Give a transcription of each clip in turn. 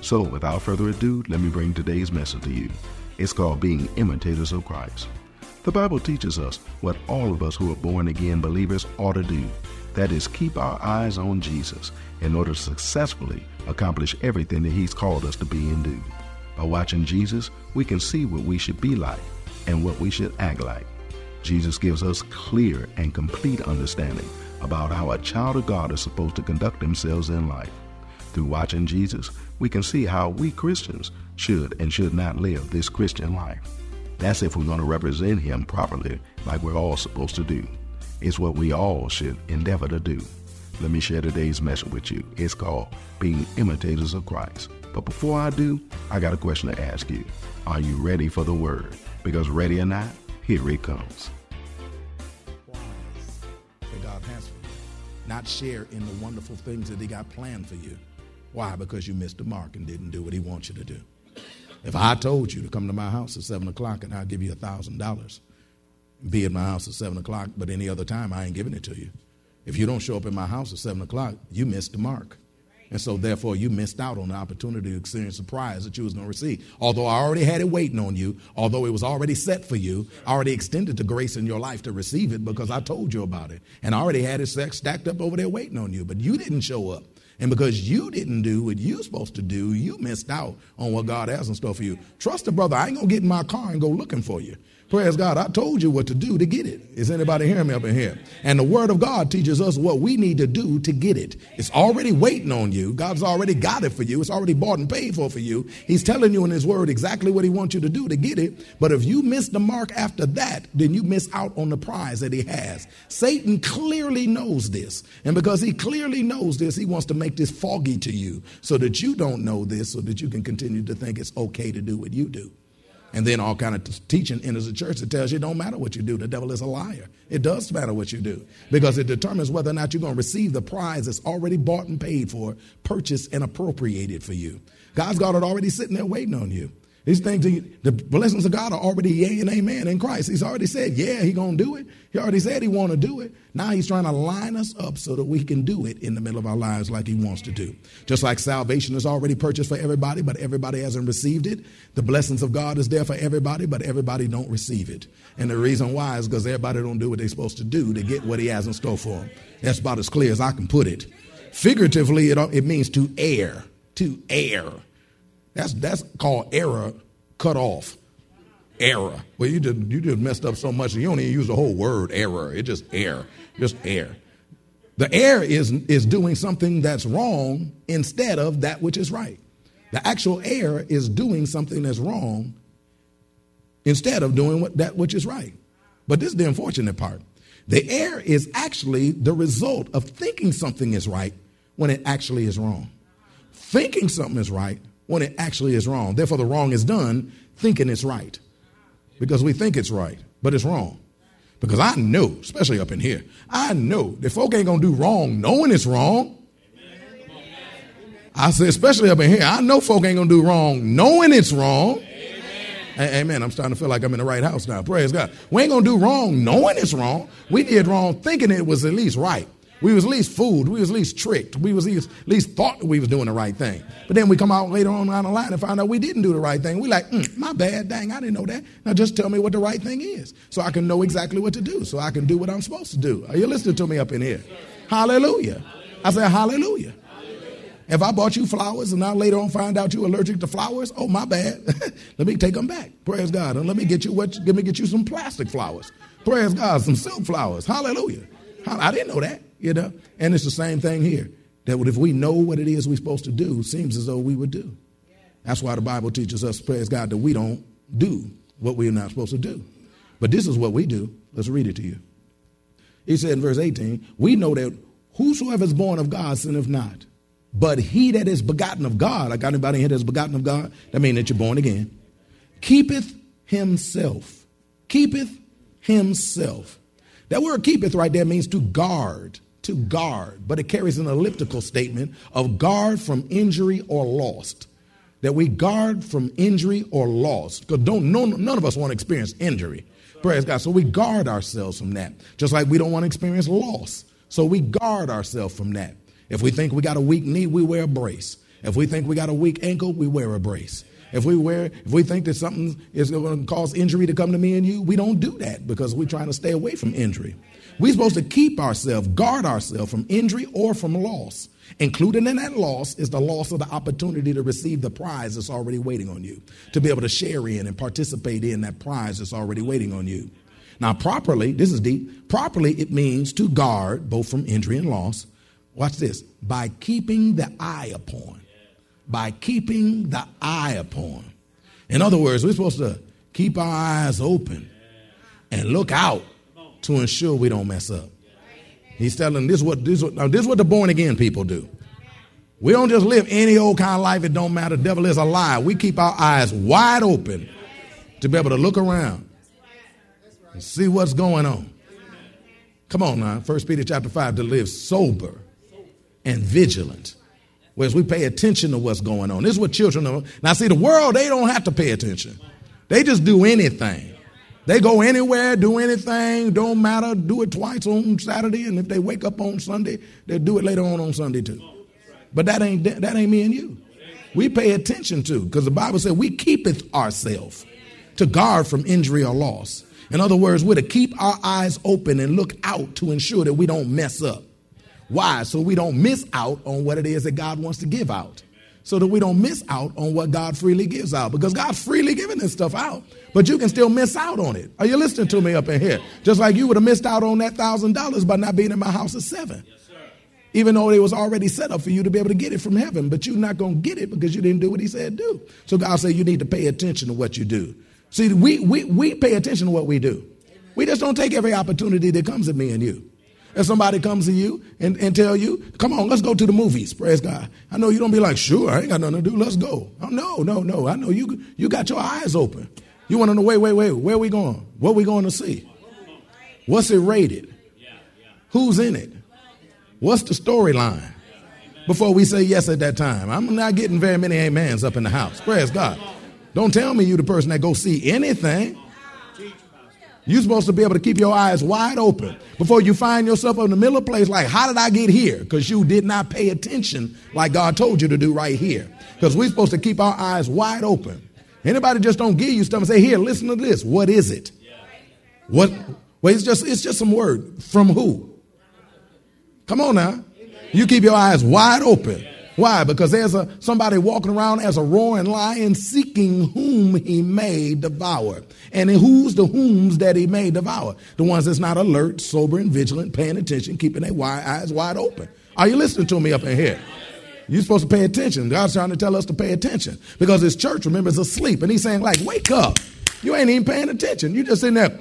So, without further ado, let me bring today's message to you. It's called Being Imitators of Christ. The Bible teaches us what all of us who are born again believers ought to do. That is, keep our eyes on Jesus in order to successfully accomplish everything that He's called us to be and do. By watching Jesus, we can see what we should be like and what we should act like. Jesus gives us clear and complete understanding about how a child of God is supposed to conduct themselves in life. Through watching Jesus, we can see how we Christians should and should not live this Christian life. That's if we're going to represent Him properly, like we're all supposed to do. It's what we all should endeavor to do. Let me share today's message with you. It's called Being Imitators of Christ. But before I do, I got a question to ask you. Are you ready for the Word? Because ready or not, here it comes. That God has for you. Not share in the wonderful things that He got planned for you. Why? Because you missed the mark and didn't do what He wants you to do. If I told you to come to my house at 7 o'clock and I'll give you $1,000, be at my house at 7 o'clock, but any other time I ain't giving it to you. If you don't show up in my house at 7 o'clock, you missed the mark. And so, therefore, you missed out on the opportunity to experience the prize that you was going to receive. Although I already had it waiting on you, although it was already set for you, I already extended the grace in your life to receive it because I told you about it. And I already had it stacked up over there waiting on you. But you didn't show up. And because you didn't do what you're supposed to do, you missed out on what God has in store for you. Trust the brother. I ain't going to get in my car and go looking for you. Praise God. I told you what to do to get it. Is anybody hearing me up in here? And the Word of God teaches us what we need to do to get it. It's already waiting on you. God's already got it for you. It's already bought and paid for for you. He's telling you in His Word exactly what He wants you to do to get it. But if you miss the mark after that, then you miss out on the prize that He has. Satan clearly knows this. And because He clearly knows this, He wants to make this foggy to you so that you don't know this, so that you can continue to think it's okay to do what you do. And then all kind of teaching enters the church that tells you it don't matter what you do. The devil is a liar. It does matter what you do because it determines whether or not you're going to receive the prize that's already bought and paid for, purchased and appropriated for you. God's got it already sitting there waiting on you. These things, the blessings of God are already yea and amen in Christ. He's already said, yeah, he's going to do it. He already said he want to do it. Now he's trying to line us up so that we can do it in the middle of our lives like he wants to do. Just like salvation is already purchased for everybody, but everybody hasn't received it. The blessings of God is there for everybody, but everybody don't receive it. And the reason why is because everybody don't do what they're supposed to do to get what he has in store for them. That's about as clear as I can put it. Figuratively, it, it means to err, to err. That's, that's called error cut off. Error. Well, you just, you just messed up so much, you don't even use the whole word error. It just error. Just error. The error is, is doing something that's wrong instead of that which is right. The actual error is doing something that's wrong instead of doing what, that which is right. But this is the unfortunate part. The error is actually the result of thinking something is right when it actually is wrong. Thinking something is right when it actually is wrong. Therefore, the wrong is done thinking it's right because we think it's right, but it's wrong. Because I know, especially up in here, I know that folk ain't gonna do wrong knowing it's wrong. I say, especially up in here, I know folk ain't gonna do wrong knowing it's wrong. Amen. I'm starting to feel like I'm in the right house now. Praise God. We ain't gonna do wrong knowing it's wrong. We did wrong thinking it was at least right. We was least fooled. We was least tricked. We was at least thought we was doing the right thing. But then we come out later on down the line and find out we didn't do the right thing. We like, mm, my bad, dang, I didn't know that. Now just tell me what the right thing is so I can know exactly what to do, so I can do what I'm supposed to do. Are you listening to me up in here? Hallelujah. I say hallelujah. If I bought you flowers and I later on find out you're allergic to flowers, oh my bad. let me take them back. Praise God. And let me get you what let me get you some plastic flowers. Praise God, some silk flowers. Hallelujah. I didn't know that, you know. And it's the same thing here. That if we know what it is we're supposed to do, seems as though we would do. That's why the Bible teaches us, praise God, that we don't do what we're not supposed to do. But this is what we do. Let's read it to you. He said in verse 18, We know that whosoever is born of God sinneth not. But he that is begotten of God, I got anybody here that's begotten of God, that means that you're born again, keepeth himself. Keepeth himself. That word keepeth right there means to guard, to guard, but it carries an elliptical statement of guard from injury or lost. That we guard from injury or loss. Because don't no, none of us want to experience injury. Praise God. So we guard ourselves from that. Just like we don't want to experience loss. So we guard ourselves from that. If we think we got a weak knee, we wear a brace. If we think we got a weak ankle, we wear a brace. If we wear, if we think that something is going to cause injury to come to me and you, we don't do that because we're trying to stay away from injury. We're supposed to keep ourselves, guard ourselves from injury or from loss. Included in that loss is the loss of the opportunity to receive the prize that's already waiting on you, to be able to share in and participate in that prize that's already waiting on you. Now, properly, this is deep, properly it means to guard both from injury and loss. Watch this by keeping the eye upon by keeping the eye upon. In other words, we're supposed to keep our eyes open and look out to ensure we don't mess up. He's telling this what this what, now this is what the born again people do. We don't just live any old kind of life. It don't matter. The devil is a lie. We keep our eyes wide open to be able to look around and see what's going on. Come on now, First Peter chapter five to live sober and vigilant Whereas we pay attention to what's going on. This is what children are. Now, see, the world, they don't have to pay attention. They just do anything. They go anywhere, do anything, don't matter, do it twice on Saturday, and if they wake up on Sunday, they'll do it later on on Sunday too. But that ain't that ain't me and you. We pay attention to, because the Bible said we keepeth ourselves to guard from injury or loss. In other words, we're to keep our eyes open and look out to ensure that we don't mess up. Why? So we don't miss out on what it is that God wants to give out. So that we don't miss out on what God freely gives out. Because God's freely giving this stuff out, but you can still miss out on it. Are you listening to me up in here? Just like you would have missed out on that thousand dollars by not being in my house at seven. Even though it was already set up for you to be able to get it from heaven, but you're not going to get it because you didn't do what he said do. So God said you need to pay attention to what you do. See, we, we, we pay attention to what we do. We just don't take every opportunity that comes at me and you. If somebody comes to you and, and tell you, come on, let's go to the movies, praise God. I know you don't be like, sure, I ain't got nothing to do, let's go. Oh, no, no, no. I know you you got your eyes open. You want to know, wait, wait, wait, where are we going? What are we going to see? What's it rated? Who's in it? What's the storyline? Before we say yes at that time. I'm not getting very many amens up in the house. Praise God. Don't tell me you the person that go see anything. You're supposed to be able to keep your eyes wide open before you find yourself in the middle of a place like, how did I get here? Because you did not pay attention like God told you to do right here. Because we're supposed to keep our eyes wide open. Anybody just don't give you stuff and say, here, listen to this. What is it? What? Well, it's just it's just some word. From who? Come on now. You keep your eyes wide open. Why? Because there's a somebody walking around as a roaring lion seeking whom he may devour. And who's the whom's that he may devour? The ones that's not alert, sober, and vigilant, paying attention, keeping their wide eyes wide open. Are you listening to me up in here? You're supposed to pay attention. God's trying to tell us to pay attention because his church, remember, is asleep. And he's saying, like, wake up. You ain't even paying attention. You just sitting there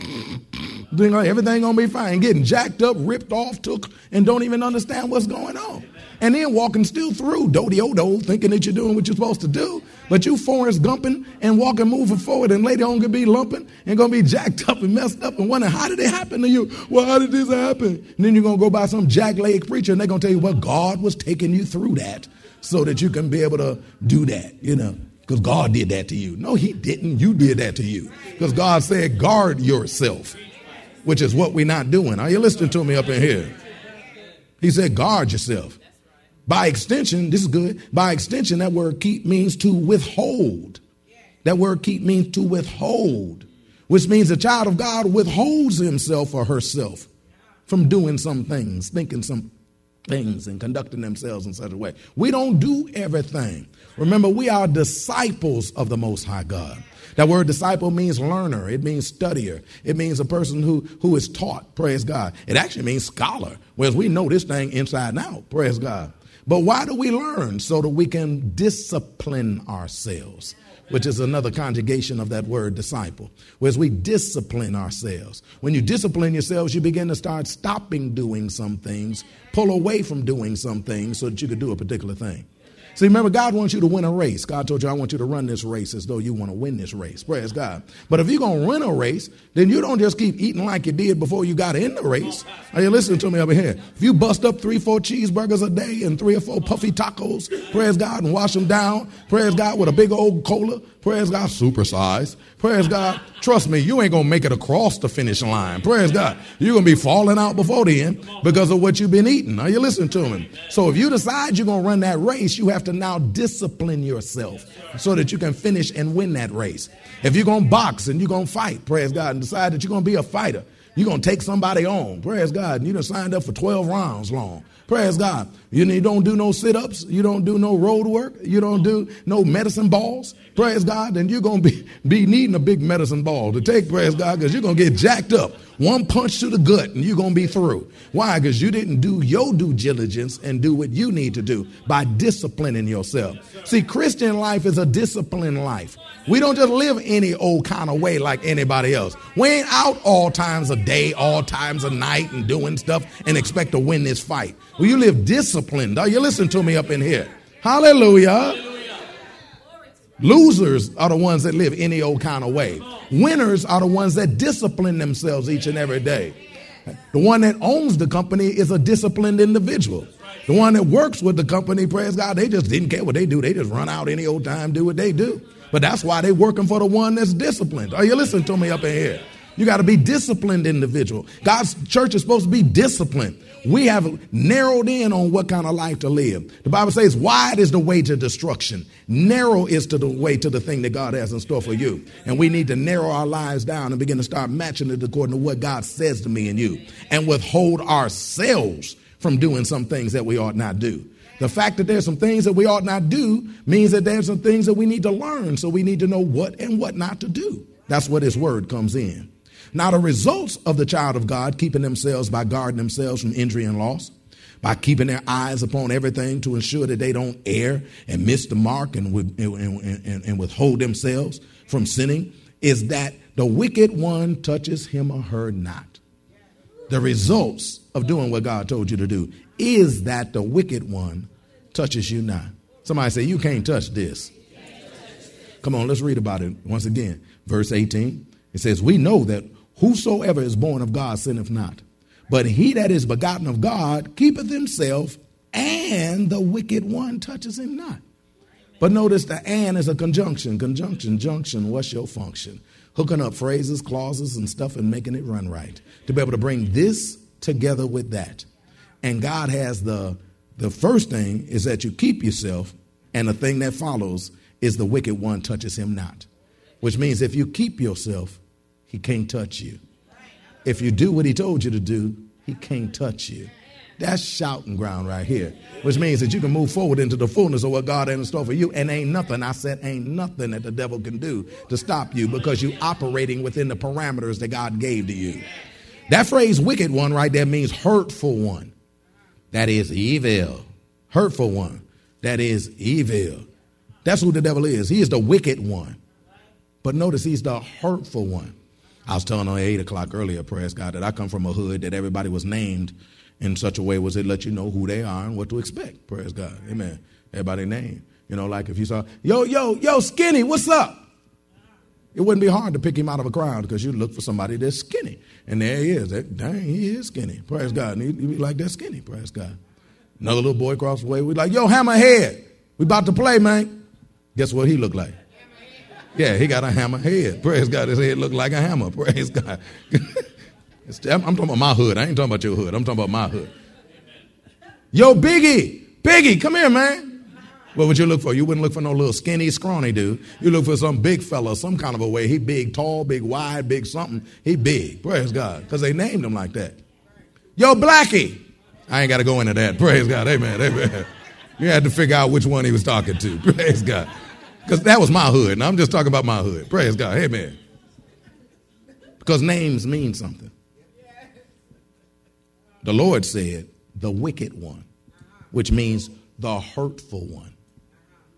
doing everything gonna be fine, getting jacked up, ripped off, took, and don't even understand what's going on and then walking still through dody odo, thinking that you're doing what you're supposed to do. But you Forrest Gumping and walking, moving forward, and later on gonna be lumping and gonna be jacked up and messed up and wondering how did it happen to you? Well, how did this happen? And then you're gonna go by some jackleg preacher and they're gonna tell you, well, God was taking you through that so that you can be able to do that, you know. Because God did that to you. No, He didn't. You did that to you. Because God said, guard yourself, which is what we're not doing. Are you listening to me up in here? He said, guard yourself. By extension, this is good. By extension, that word keep means to withhold. That word keep means to withhold, which means a child of God withholds himself or herself from doing some things, thinking some things and conducting themselves in such a way. We don't do everything. Remember, we are disciples of the Most High God. That word disciple means learner. It means studier. It means a person who, who is taught. Praise God. It actually means scholar. Whereas we know this thing inside and out. Praise God. But why do we learn? So that we can discipline ourselves which is another conjugation of that word disciple, whereas we discipline ourselves. When you discipline yourselves, you begin to start stopping doing some things, pull away from doing some things so that you could do a particular thing. See, remember, God wants you to win a race. God told you, I want you to run this race as though you want to win this race. Praise God. But if you're going to run a race, then you don't just keep eating like you did before you got in the race. Are you listening to me over here? If you bust up three, four cheeseburgers a day and three or four puffy tacos, praise God, and wash them down, praise God, with a big old cola, praise God, supersize, praise God. Trust me, you ain't going to make it across the finish line. Praise God. You're going to be falling out before the end because of what you've been eating. Are you listening to me? So if you decide you're going to run that race, you have to now discipline yourself so that you can finish and win that race. If you're going to box and you're going to fight, praise God, and decide that you're going to be a fighter, you're going to take somebody on, praise God, and you done signed up for 12 rounds long. Praise God. You, you don't do no sit ups. You don't do no road work. You don't do no medicine balls. Praise God. Then you're going to be, be needing a big medicine ball to take, praise God, because you're going to get jacked up. One punch to the gut and you're going to be through. Why? Because you didn't do your due diligence and do what you need to do by disciplining yourself. See, Christian life is a disciplined life. We don't just live any old kind of way like anybody else. We ain't out all times of day, all times of night and doing stuff and expect to win this fight. Well, you live disciplined. Are you listening to me up in here? Hallelujah. Losers are the ones that live any old kind of way. Winners are the ones that discipline themselves each and every day. The one that owns the company is a disciplined individual. The one that works with the company, praise God, they just didn't care what they do. They just run out any old time, do what they do. But that's why they're working for the one that's disciplined. Are you listening to me up in here? You got to be disciplined individual. God's church is supposed to be disciplined we have narrowed in on what kind of life to live. The Bible says, wide is the way to destruction, narrow is to the way to the thing that God has in store for you. And we need to narrow our lives down and begin to start matching it according to what God says to me and you, and withhold ourselves from doing some things that we ought not do. The fact that there's some things that we ought not do means that there's some things that we need to learn, so we need to know what and what not to do. That's where this word comes in. Now, the results of the child of God keeping themselves by guarding themselves from injury and loss, by keeping their eyes upon everything to ensure that they don't err and miss the mark and, and, and, and withhold themselves from sinning, is that the wicked one touches him or her not. The results of doing what God told you to do is that the wicked one touches you not. Somebody say, You can't touch this. Come on, let's read about it once again. Verse 18. It says, We know that Whosoever is born of God sinneth not. But he that is begotten of God keepeth himself, and the wicked one touches him not. But notice the and is a conjunction. Conjunction, junction, what's your function? Hooking up phrases, clauses, and stuff and making it run right. To be able to bring this together with that. And God has the the first thing is that you keep yourself, and the thing that follows is the wicked one touches him not. Which means if you keep yourself, he can't touch you. If you do what he told you to do, he can't touch you. That's shouting ground right here, which means that you can move forward into the fullness of what God has in store for you. And ain't nothing, I said, ain't nothing that the devil can do to stop you because you're operating within the parameters that God gave to you. That phrase, wicked one, right there means hurtful one. That is evil. Hurtful one. That is evil. That's who the devil is. He is the wicked one. But notice he's the hurtful one. I was telling on 8 o'clock earlier, praise God, that I come from a hood that everybody was named in such a way was it let you know who they are and what to expect. Praise God. Amen. Everybody name. You know, like if you saw, yo, yo, yo, skinny, what's up? It wouldn't be hard to pick him out of a crowd because you'd look for somebody that's skinny. And there he is. That, dang, he is skinny. Praise God. And he'd be like that skinny. Praise God. Another little boy across the way, we'd like, yo, hammerhead. We about to play, man. Guess what he looked like? Yeah, he got a hammer head. Praise God. His head looked like a hammer. Praise God. I'm talking about my hood. I ain't talking about your hood. I'm talking about my hood. Yo, Biggie. Biggie, come here, man. What would you look for? You wouldn't look for no little skinny, scrawny dude. You look for some big fella, some kind of a way. He big, tall, big, wide, big something. He big. Praise God. Because they named him like that. Yo, Blackie. I ain't got to go into that. Praise God. Amen. Amen. You had to figure out which one he was talking to. Praise God. Because that was my hood, and I'm just talking about my hood. Praise God. Amen. Because names mean something. The Lord said, the wicked one, which means the hurtful one,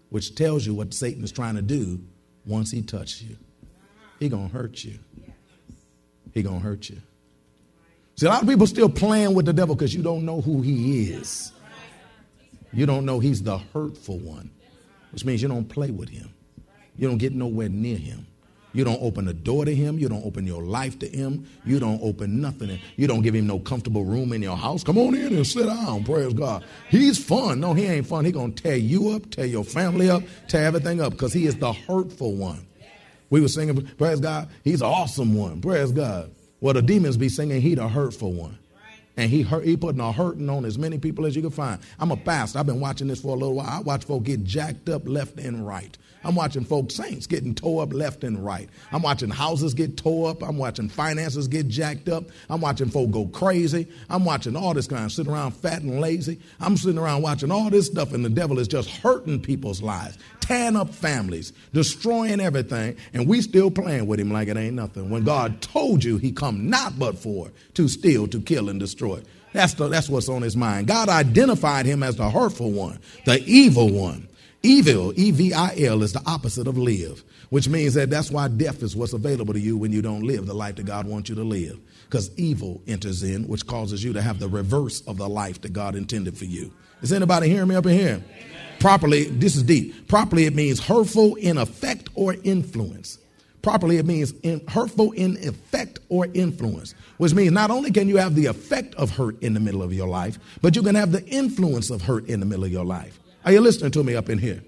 which tells you what Satan is trying to do once he touches you. He gonna hurt you. He gonna hurt you. See, a lot of people still playing with the devil because you don't know who he is. You don't know he's the hurtful one, which means you don't play with him. You don't get nowhere near him. You don't open the door to him. You don't open your life to him. You don't open nothing. You don't give him no comfortable room in your house. Come on in and sit down. Praise God. He's fun. No, he ain't fun. He gonna tear you up, tear your family up, tear everything up because he is the hurtful one. We were singing, praise God. He's awesome one. Praise God. Well, the demons be singing, he the hurtful one. And he hurt, he putting a hurting on as many people as you can find. I'm a pastor. I've been watching this for a little while. I watch folk get jacked up left and right. I'm watching folks, saints, getting tore up left and right. I'm watching houses get tore up. I'm watching finances get jacked up. I'm watching folk go crazy. I'm watching all this kind of sitting around fat and lazy. I'm sitting around watching all this stuff, and the devil is just hurting people's lives, tearing up families, destroying everything, and we still playing with him like it ain't nothing. When God told you he come not but for to steal, to kill, and destroy. That's, the, that's what's on his mind. God identified him as the hurtful one, the evil one. Evil, E V I L, is the opposite of live, which means that that's why death is what's available to you when you don't live the life that God wants you to live. Because evil enters in, which causes you to have the reverse of the life that God intended for you. Is anybody hearing me up in here? Amen. Properly, this is deep. Properly, it means hurtful in effect or influence. Properly, it means in, hurtful in effect or influence, which means not only can you have the effect of hurt in the middle of your life, but you can have the influence of hurt in the middle of your life. Are you listening to me up in here?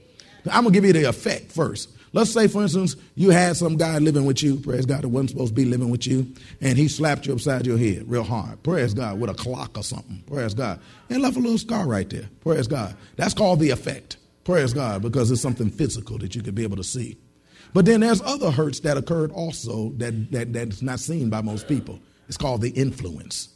I'm going to give you the effect first. Let's say, for instance, you had some guy living with you, praise God, that wasn't supposed to be living with you, and he slapped you upside your head real hard, praise God, with a clock or something, praise God, and left a little scar right there, praise God. That's called the effect, praise God, because it's something physical that you could be able to see. But then there's other hurts that occurred also that, that that's not seen by most people. It's called the influence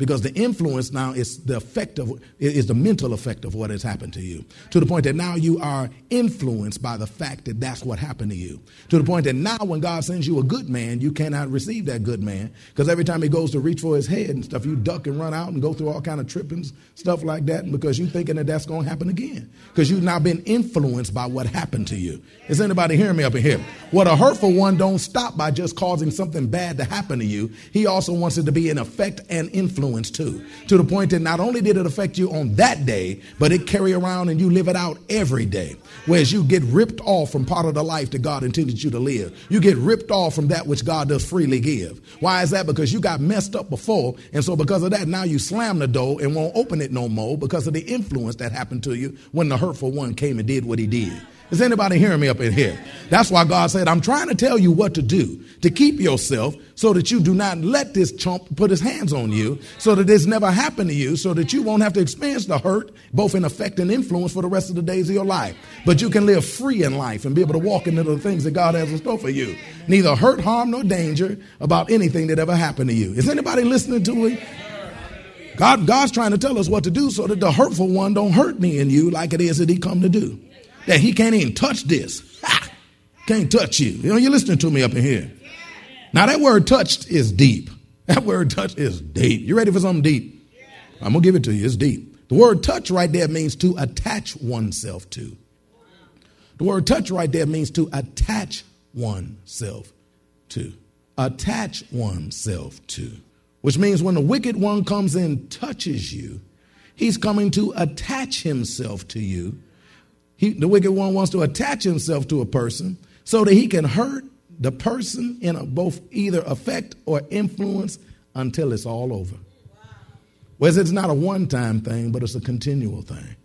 because the influence now is the effect of is the mental effect of what has happened to you. To the point that now you are influenced by the fact that that's what happened to you. To the point that now when god sends you a good man you cannot receive that good man. Because every time he goes to reach for his head and stuff you duck and run out and go through all kind of trippings stuff like that because you're thinking that that's going to happen again. Because you've now been influenced by what happened to you. Is anybody hearing me up in here? What a hurtful one don't stop by just causing something bad to happen to you. He also wants it to be an effect and influence influence too, to the point that not only did it affect you on that day, but it carry around and you live it out every day. Whereas you get ripped off from part of the life that God intended you to live. You get ripped off from that which God does freely give. Why is that? Because you got messed up before, and so because of that, now you slam the door and won't open it no more because of the influence that happened to you when the hurtful one came and did what he did. Is anybody hearing me up in here? That's why God said, I'm trying to tell you what to do to keep yourself so that you do not let this chump put his hands on you, so that this never happen to you, so that you won't have to experience the hurt, both in effect and influence for the rest of the days of your life. But you can live free in life and be able to walk into the things that God has in store for you. Neither hurt, harm, nor danger about anything that ever happened to you. Is anybody listening to me? God, God's trying to tell us what to do so that the hurtful one don't hurt me and you like it is that he come to do that he can't even touch this. Ha! Can't touch you. You know, you're listening to me up in here. Now, that word touched is deep. That word touch is deep. You ready for something deep? I'm going to give it to you. It's deep. The word touch right there means to attach oneself to. The word touch right there means to attach oneself to. Attach oneself to. Which means when the wicked one comes and touches you, he's coming to attach himself to you he, the wicked one wants to attach himself to a person so that he can hurt the person in a, both either effect or influence until it's all over. Whereas it's not a one time thing, but it's a continual thing.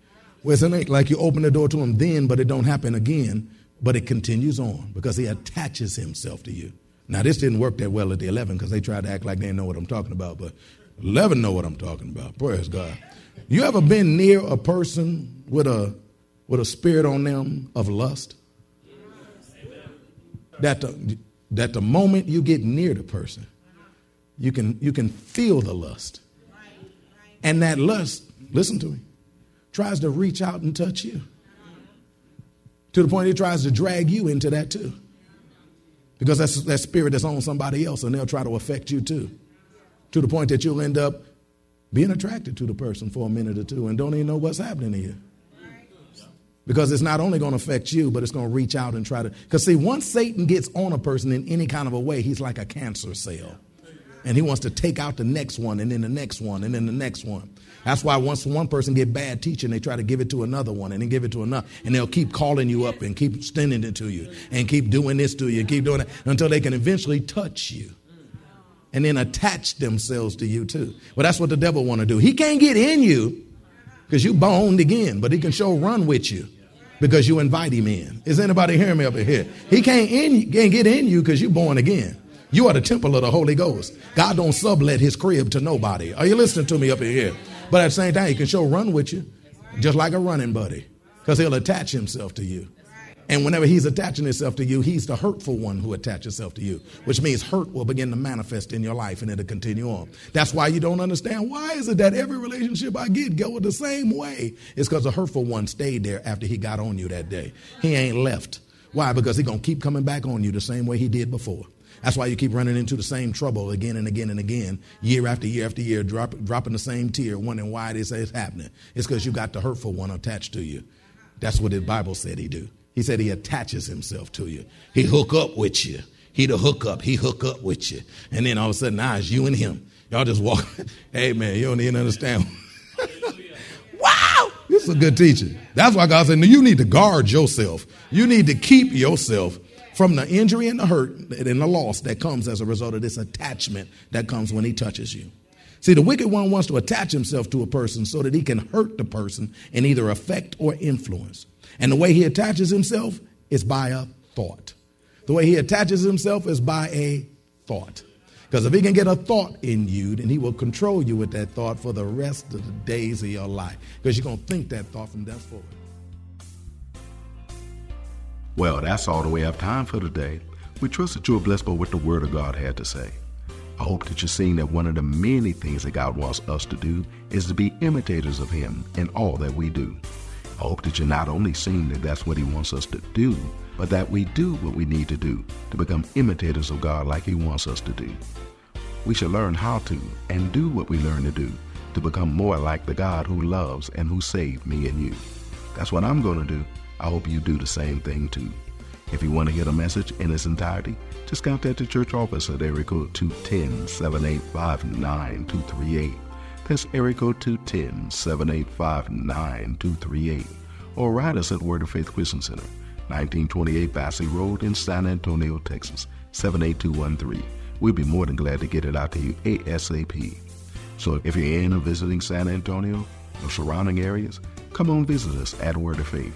Whereas it ain't like you open the door to him then, but it don't happen again, but it continues on because he attaches himself to you. Now, this didn't work that well at the 11 because they tried to act like they know what I'm talking about, but 11 know what I'm talking about. Praise God. You ever been near a person with a with a spirit on them of lust. That the, that the moment you get near the person, you can, you can feel the lust. And that lust listen to me, tries to reach out and touch you. To the point he tries to drag you into that too. Because that's that spirit that's on somebody else and they'll try to affect you too. To the point that you'll end up being attracted to the person for a minute or two and don't even know what's happening to you. Because it's not only going to affect you, but it's going to reach out and try to. Because, see, once Satan gets on a person in any kind of a way, he's like a cancer cell. And he wants to take out the next one, and then the next one, and then the next one. That's why once one person get bad teaching, they try to give it to another one, and then give it to another, and they'll keep calling you up and keep sending it to you, and keep doing this to you, and keep doing it until they can eventually touch you, and then attach themselves to you too. Well, that's what the devil want to do. He can't get in you because you boned again, but he can show run with you because you invite him in. Is anybody hearing me up in here? He can't, in, can't get in you because you're born again. You are the temple of the Holy Ghost. God don't sublet his crib to nobody. Are you listening to me up in here? But at the same time, he can show run with you, just like a running buddy, because he'll attach himself to you. And whenever he's attaching himself to you, he's the hurtful one who attaches himself to you, which means hurt will begin to manifest in your life and it'll continue on. That's why you don't understand why is it that every relationship I get go the same way? It's because the hurtful one stayed there after he got on you that day. He ain't left. Why? Because he's going to keep coming back on you the same way he did before. That's why you keep running into the same trouble again and again and again, year after year after year, drop, dropping the same tear, wondering why it is happening. It's because you got the hurtful one attached to you. That's what the Bible said he do. He said he attaches himself to you. He hook up with you. He the hook up. He hook up with you. And then all of a sudden now it's you and him. Y'all just walk. hey man, you don't even understand. wow! This is a good teaching. That's why God said, you need to guard yourself. You need to keep yourself from the injury and the hurt and the loss that comes as a result of this attachment that comes when he touches you. See, the wicked one wants to attach himself to a person so that he can hurt the person and either affect or influence. And the way he attaches himself is by a thought. The way he attaches himself is by a thought. Because if he can get a thought in you, then he will control you with that thought for the rest of the days of your life. Because you're going to think that thought from that forward. Well, that's all the way I have time for today. We trust that you are blessed by what the Word of God had to say. I hope that you're seeing that one of the many things that God wants us to do is to be imitators of Him in all that we do. I hope that you're not only seeing that that's what He wants us to do, but that we do what we need to do to become imitators of God like He wants us to do. We should learn how to and do what we learn to do to become more like the God who loves and who saved me and you. That's what I'm going to do. I hope you do the same thing too. If you want to hear the message in its entirety, just contact the church office at area code 210 785 9238. That's area code 210 785 9238. Or write us at Word of Faith Christian Center, 1928 Basse Road in San Antonio, Texas, 78213. We'll be more than glad to get it out to you ASAP. So if you're in or visiting San Antonio or surrounding areas, come on visit us at Word of Faith.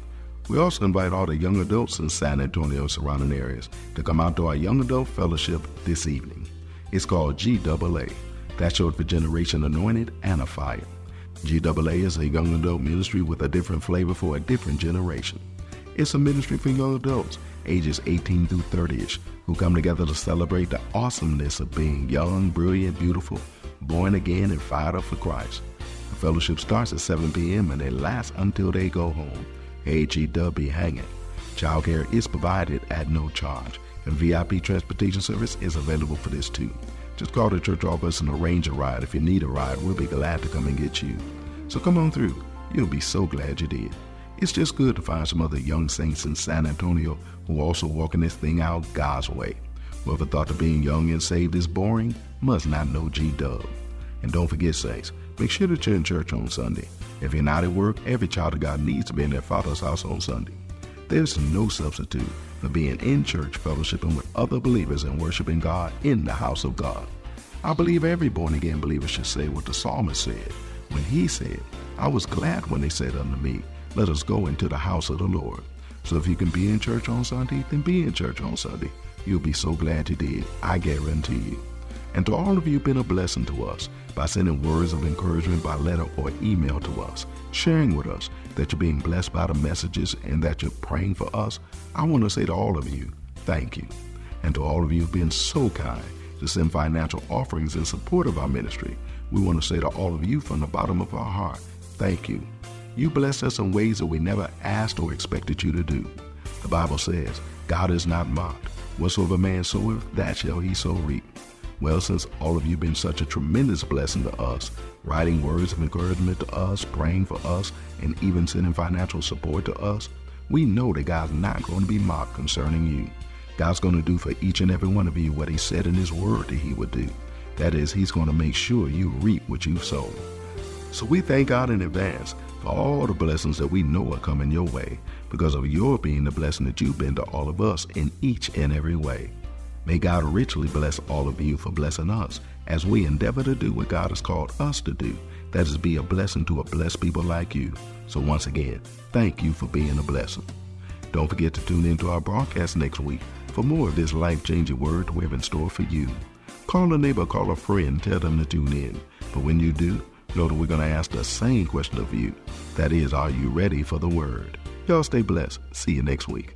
We also invite all the young adults in San Antonio surrounding areas to come out to our Young Adult Fellowship this evening. It's called GAA. That's short for Generation Anointed and a Fire. GAA is a young adult ministry with a different flavor for a different generation. It's a ministry for young adults, ages 18 through 30ish, who come together to celebrate the awesomeness of being young, brilliant, beautiful, born again, and fired up for Christ. The fellowship starts at 7 p.m. and it lasts until they go home. AGW hanging. Childcare is provided at no charge, and VIP transportation service is available for this too. Just call the church office and arrange a ride. If you need a ride, we'll be glad to come and get you. So come on through. You'll be so glad you did. It's just good to find some other young saints in San Antonio who are also walking this thing out God's way. Whoever thought that being young and saved is boring must not know G Dub. And don't forget, saints, make sure that you're in church on Sunday. If you're not at work, every child of God needs to be in their father's house on Sunday. There's no substitute for being in church, fellowshipping with other believers, and worshiping God in the house of God. I believe every born again believer should say what the psalmist said when he said, I was glad when they said unto me, let us go into the house of the Lord. So if you can be in church on Sunday, then be in church on Sunday. You'll be so glad you did. I guarantee you. And to all of you, been a blessing to us by sending words of encouragement by letter or email to us, sharing with us that you're being blessed by the messages and that you're praying for us. I want to say to all of you, thank you. And to all of you been so kind to send financial offerings in support of our ministry, we want to say to all of you from the bottom of our heart, thank you. You blessed us in ways that we never asked or expected you to do. The Bible says, God is not mocked. Whatsoever man soweth, that shall he so reap. Well, since all of you have been such a tremendous blessing to us, writing words of encouragement to us, praying for us, and even sending financial support to us, we know that God's not going to be mocked concerning you. God's going to do for each and every one of you what He said in His Word that He would do. That is, He's going to make sure you reap what you've sown. So we thank God in advance for all the blessings that we know are coming your way because of your being the blessing that you've been to all of us in each and every way. May God richly bless all of you for blessing us as we endeavor to do what God has called us to do. That is, be a blessing to a blessed people like you. So, once again, thank you for being a blessing. Don't forget to tune in to our broadcast next week for more of this life changing word we have in store for you. Call a neighbor, call a friend, tell them to tune in. But when you do, know that we're going to ask the same question of you. That is, are you ready for the word? Y'all stay blessed. See you next week.